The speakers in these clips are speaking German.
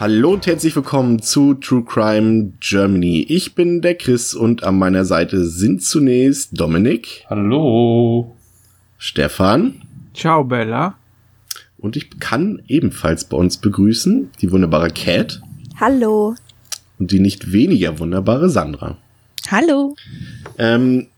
Hallo und herzlich willkommen zu True Crime Germany. Ich bin der Chris und an meiner Seite sind zunächst Dominik. Hallo. Stefan. Ciao, Bella. Und ich kann ebenfalls bei uns begrüßen die wunderbare Cat. Hallo. Und die nicht weniger wunderbare Sandra. Hallo. Ähm,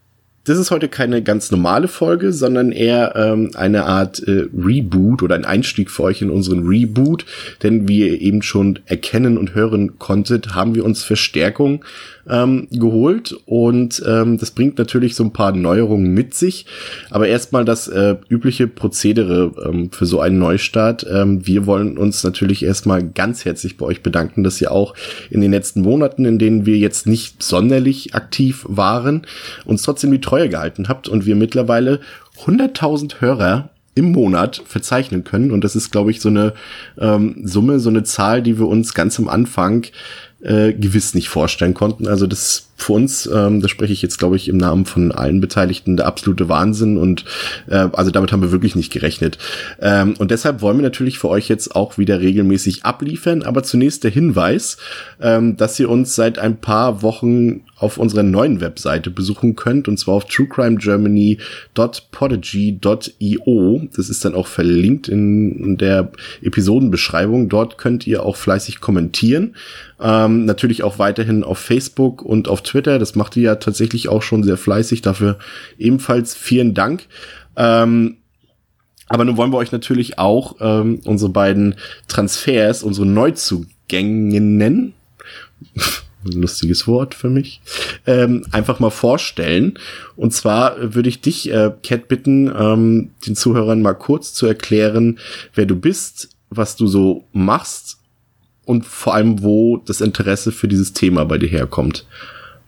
das ist heute keine ganz normale Folge, sondern eher ähm, eine Art äh, Reboot oder ein Einstieg für euch in unseren Reboot. Denn wie ihr eben schon erkennen und hören konntet, haben wir uns Verstärkung ähm, geholt und ähm, das bringt natürlich so ein paar Neuerungen mit sich. Aber erstmal das äh, übliche Prozedere ähm, für so einen Neustart. Ähm, wir wollen uns natürlich erstmal ganz herzlich bei euch bedanken, dass ihr auch in den letzten Monaten, in denen wir jetzt nicht sonderlich aktiv waren, uns trotzdem die Treue gehalten habt und wir mittlerweile 100.000 Hörer im Monat verzeichnen können. Und das ist, glaube ich, so eine ähm, Summe, so eine Zahl, die wir uns ganz am Anfang äh, gewiss nicht vorstellen konnten. Also das für uns, ähm, das spreche ich jetzt, glaube ich, im Namen von allen Beteiligten, der absolute Wahnsinn und äh, also damit haben wir wirklich nicht gerechnet. Ähm, und deshalb wollen wir natürlich für euch jetzt auch wieder regelmäßig abliefern, aber zunächst der Hinweis, ähm, dass ihr uns seit ein paar Wochen auf unserer neuen Webseite besuchen könnt, und zwar auf truecrimegermany.podigy.io. Das ist dann auch verlinkt in der Episodenbeschreibung. Dort könnt ihr auch fleißig kommentieren. Ähm, natürlich auch weiterhin auf Facebook und auf Twitter. Das macht ihr ja tatsächlich auch schon sehr fleißig. Dafür ebenfalls vielen Dank. Ähm, aber nun wollen wir euch natürlich auch ähm, unsere beiden Transfers, unsere Neuzugänginnen, lustiges Wort für mich, ähm, einfach mal vorstellen. Und zwar würde ich dich, äh, Cat, bitten, ähm, den Zuhörern mal kurz zu erklären, wer du bist, was du so machst und vor allem, wo das Interesse für dieses Thema bei dir herkommt.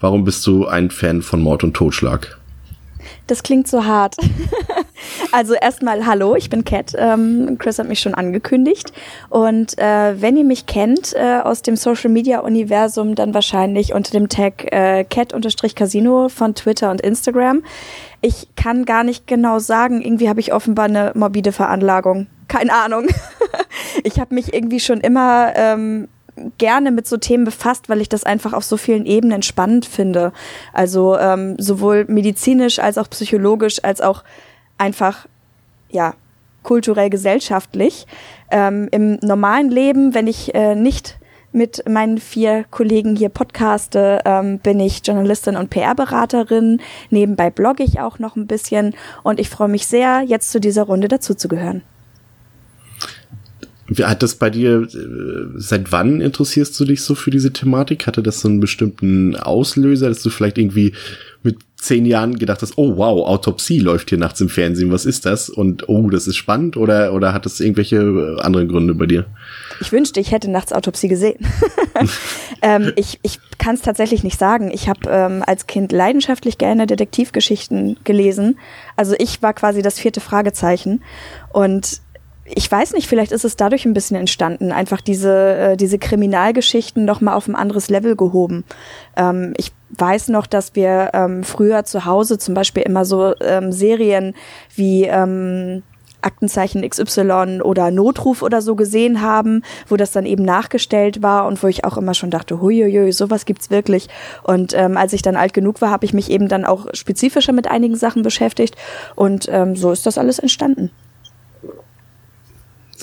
Warum bist du ein Fan von Mord und Totschlag? Das klingt so hart. also erstmal hallo, ich bin Cat. Ähm, Chris hat mich schon angekündigt. Und äh, wenn ihr mich kennt äh, aus dem Social Media Universum, dann wahrscheinlich unter dem Tag äh, Cat-Casino von Twitter und Instagram. Ich kann gar nicht genau sagen, irgendwie habe ich offenbar eine morbide Veranlagung. Keine Ahnung. ich habe mich irgendwie schon immer ähm, gerne mit so Themen befasst, weil ich das einfach auf so vielen Ebenen spannend finde. Also ähm, sowohl medizinisch als auch psychologisch, als auch einfach, ja, kulturell, gesellschaftlich. Ähm, Im normalen Leben, wenn ich äh, nicht mit meinen vier Kollegen hier podcaste, ähm, bin ich Journalistin und PR-Beraterin. Nebenbei blogge ich auch noch ein bisschen und ich freue mich sehr, jetzt zu dieser Runde dazuzugehören. Hat das bei dir, äh, seit wann interessierst du dich so für diese Thematik? Hatte das so einen bestimmten Auslöser, dass du vielleicht irgendwie mit zehn Jahren gedacht hast, oh wow, Autopsie läuft hier nachts im Fernsehen, was ist das? Und oh, das ist spannend oder, oder hat das irgendwelche äh, anderen Gründe bei dir? Ich wünschte, ich hätte nachts Autopsie gesehen. ähm, ich ich kann es tatsächlich nicht sagen. Ich habe ähm, als Kind leidenschaftlich gerne Detektivgeschichten gelesen. Also ich war quasi das vierte Fragezeichen. Und ich weiß nicht, vielleicht ist es dadurch ein bisschen entstanden, einfach diese, äh, diese Kriminalgeschichten noch mal auf ein anderes Level gehoben. Ähm, ich weiß noch, dass wir ähm, früher zu Hause zum Beispiel immer so ähm, Serien wie ähm, Aktenzeichen XY oder Notruf oder so gesehen haben, wo das dann eben nachgestellt war und wo ich auch immer schon dachte, huiuiui, sowas gibt's wirklich. Und ähm, als ich dann alt genug war, habe ich mich eben dann auch spezifischer mit einigen Sachen beschäftigt und ähm, so ist das alles entstanden.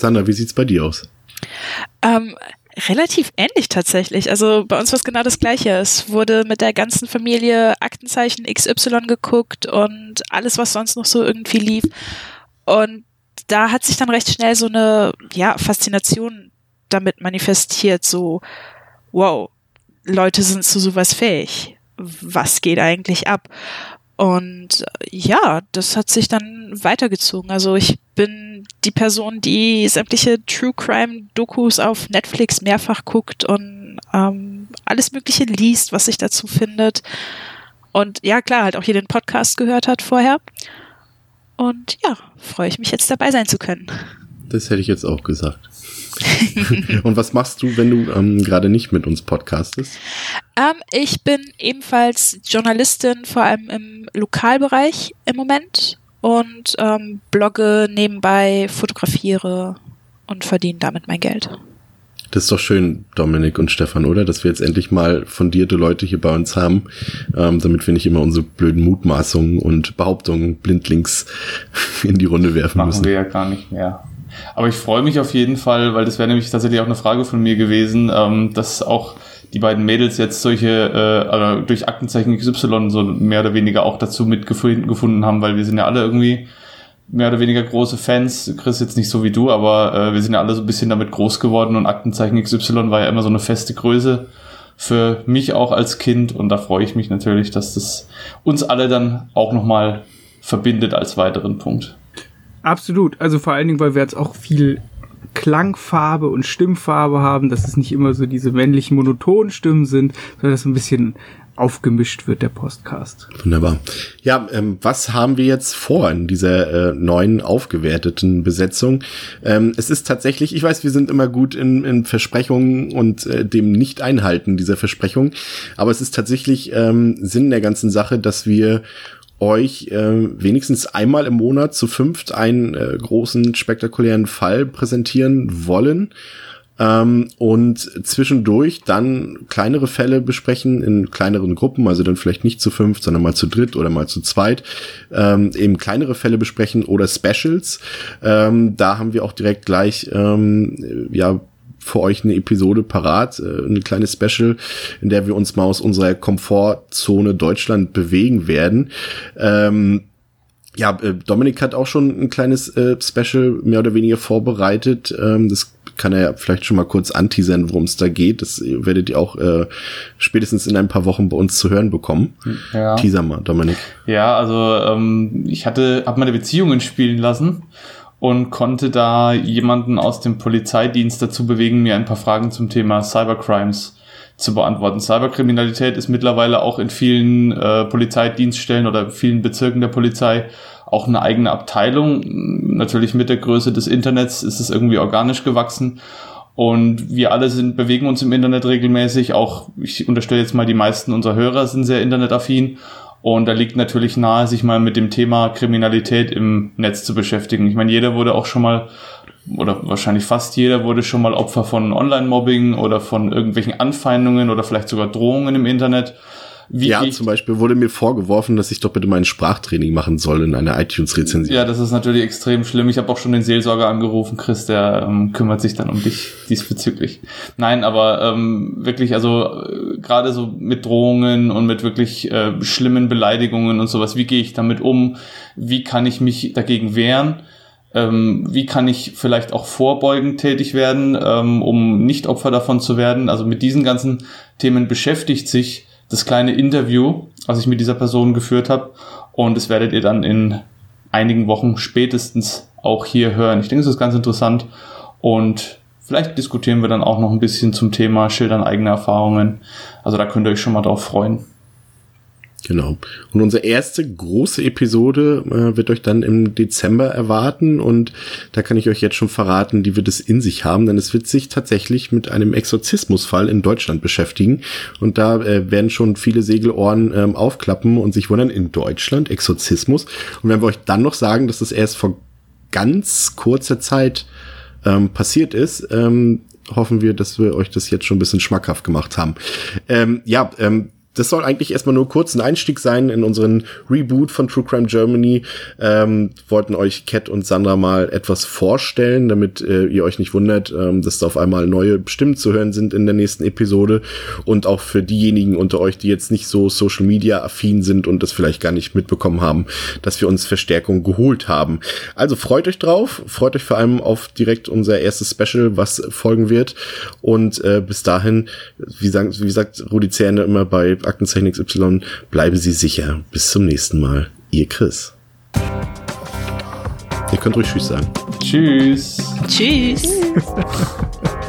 Sandra, wie sieht's bei dir aus? Ähm, relativ ähnlich tatsächlich. Also bei uns war es genau das Gleiche. Es wurde mit der ganzen Familie Aktenzeichen XY geguckt und alles, was sonst noch so irgendwie lief. Und da hat sich dann recht schnell so eine ja, Faszination damit manifestiert. So, wow, Leute sind zu sowas fähig. Was geht eigentlich ab? Und ja, das hat sich dann weitergezogen. Also ich bin die Person, die sämtliche True Crime Dokus auf Netflix mehrfach guckt und ähm, alles Mögliche liest, was sich dazu findet. Und ja, klar, halt auch hier den Podcast gehört hat vorher. Und ja, freue ich mich jetzt dabei sein zu können. Das hätte ich jetzt auch gesagt. und was machst du, wenn du ähm, gerade nicht mit uns podcastest? Ähm, ich bin ebenfalls Journalistin, vor allem im Lokalbereich im Moment und ähm, blogge nebenbei, fotografiere und verdiene damit mein Geld. Das ist doch schön, Dominik und Stefan, oder? Dass wir jetzt endlich mal fundierte Leute hier bei uns haben, ähm, damit wir nicht immer unsere blöden Mutmaßungen und Behauptungen blindlings in die Runde werfen Machen müssen. wir ja gar nicht mehr. Aber ich freue mich auf jeden Fall, weil das wäre nämlich tatsächlich auch eine Frage von mir gewesen, ähm, dass auch die beiden Mädels jetzt solche, äh, also durch Aktenzeichen XY so mehr oder weniger auch dazu mitgefunden gefunden haben, weil wir sind ja alle irgendwie mehr oder weniger große Fans. Chris jetzt nicht so wie du, aber äh, wir sind ja alle so ein bisschen damit groß geworden und Aktenzeichen XY war ja immer so eine feste Größe für mich auch als Kind und da freue ich mich natürlich, dass das uns alle dann auch nochmal verbindet als weiteren Punkt. Absolut. Also vor allen Dingen, weil wir jetzt auch viel Klangfarbe und Stimmfarbe haben, dass es nicht immer so diese männlichen monotonen Stimmen sind, sondern dass ein bisschen aufgemischt wird, der Podcast. Wunderbar. Ja, ähm, was haben wir jetzt vor in dieser äh, neuen aufgewerteten Besetzung? Ähm, es ist tatsächlich, ich weiß, wir sind immer gut in, in Versprechungen und äh, dem Nicht-Einhalten dieser Versprechung, aber es ist tatsächlich ähm, Sinn der ganzen Sache, dass wir euch äh, wenigstens einmal im Monat zu fünft einen äh, großen spektakulären Fall präsentieren wollen ähm, und zwischendurch dann kleinere Fälle besprechen in kleineren Gruppen, also dann vielleicht nicht zu fünft, sondern mal zu dritt oder mal zu zweit, ähm, eben kleinere Fälle besprechen oder Specials. Ähm, da haben wir auch direkt gleich ähm, ja für euch eine Episode parat, äh, eine kleine Special, in der wir uns mal aus unserer Komfortzone Deutschland bewegen werden. Ähm, ja, äh, Dominik hat auch schon ein kleines äh, Special mehr oder weniger vorbereitet. Ähm, das kann er vielleicht schon mal kurz anteasern, worum es da geht. Das werdet ihr auch äh, spätestens in ein paar Wochen bei uns zu hören bekommen. Ja. Teaser mal, Dominik. Ja, also ähm, ich hatte, habe meine Beziehungen spielen lassen und konnte da jemanden aus dem Polizeidienst dazu bewegen, mir ein paar Fragen zum Thema Cybercrimes zu beantworten. Cyberkriminalität ist mittlerweile auch in vielen äh, Polizeidienststellen oder vielen Bezirken der Polizei auch eine eigene Abteilung. Natürlich mit der Größe des Internets ist es irgendwie organisch gewachsen. Und wir alle sind, bewegen uns im Internet regelmäßig. Auch, ich unterstelle jetzt mal, die meisten unserer Hörer sind sehr internetaffin. Und da liegt natürlich nahe, sich mal mit dem Thema Kriminalität im Netz zu beschäftigen. Ich meine, jeder wurde auch schon mal, oder wahrscheinlich fast jeder wurde schon mal Opfer von Online-Mobbing oder von irgendwelchen Anfeindungen oder vielleicht sogar Drohungen im Internet. Wie ja, zum Beispiel wurde mir vorgeworfen, dass ich doch bitte mein Sprachtraining machen soll in einer iTunes-Rezension. Ja, das ist natürlich extrem schlimm. Ich habe auch schon den Seelsorger angerufen, Chris, der ähm, kümmert sich dann um dich diesbezüglich. Nein, aber ähm, wirklich, also äh, gerade so mit Drohungen und mit wirklich äh, schlimmen Beleidigungen und sowas, wie gehe ich damit um? Wie kann ich mich dagegen wehren? Ähm, wie kann ich vielleicht auch vorbeugend tätig werden, ähm, um nicht Opfer davon zu werden? Also mit diesen ganzen Themen beschäftigt sich das kleine Interview, was ich mit dieser Person geführt habe. Und das werdet ihr dann in einigen Wochen spätestens auch hier hören. Ich denke, es ist ganz interessant. Und vielleicht diskutieren wir dann auch noch ein bisschen zum Thema Schildern eigene Erfahrungen. Also da könnt ihr euch schon mal drauf freuen. Genau. Und unsere erste große Episode äh, wird euch dann im Dezember erwarten und da kann ich euch jetzt schon verraten, die wird es in sich haben, denn es wird sich tatsächlich mit einem Exorzismusfall in Deutschland beschäftigen und da äh, werden schon viele Segelohren ähm, aufklappen und sich wundern, in Deutschland Exorzismus. Und wenn wir euch dann noch sagen, dass das erst vor ganz kurzer Zeit ähm, passiert ist, ähm, hoffen wir, dass wir euch das jetzt schon ein bisschen schmackhaft gemacht haben. Ähm, ja, ähm, das soll eigentlich erstmal nur kurz ein Einstieg sein in unseren Reboot von True Crime Germany. Ähm, wollten euch Cat und Sandra mal etwas vorstellen, damit äh, ihr euch nicht wundert, ähm, dass da auf einmal neue Stimmen zu hören sind in der nächsten Episode. Und auch für diejenigen unter euch, die jetzt nicht so Social Media affin sind und das vielleicht gar nicht mitbekommen haben, dass wir uns Verstärkung geholt haben. Also freut euch drauf, freut euch vor allem auf direkt unser erstes Special, was folgen wird. Und äh, bis dahin, wie, sagen, wie sagt Rudi Zähne immer bei Aktenzeichen XY. Bleiben Sie sicher. Bis zum nächsten Mal. Ihr Chris. Ihr könnt ruhig Tschüss sagen. Tschüss. Tschüss.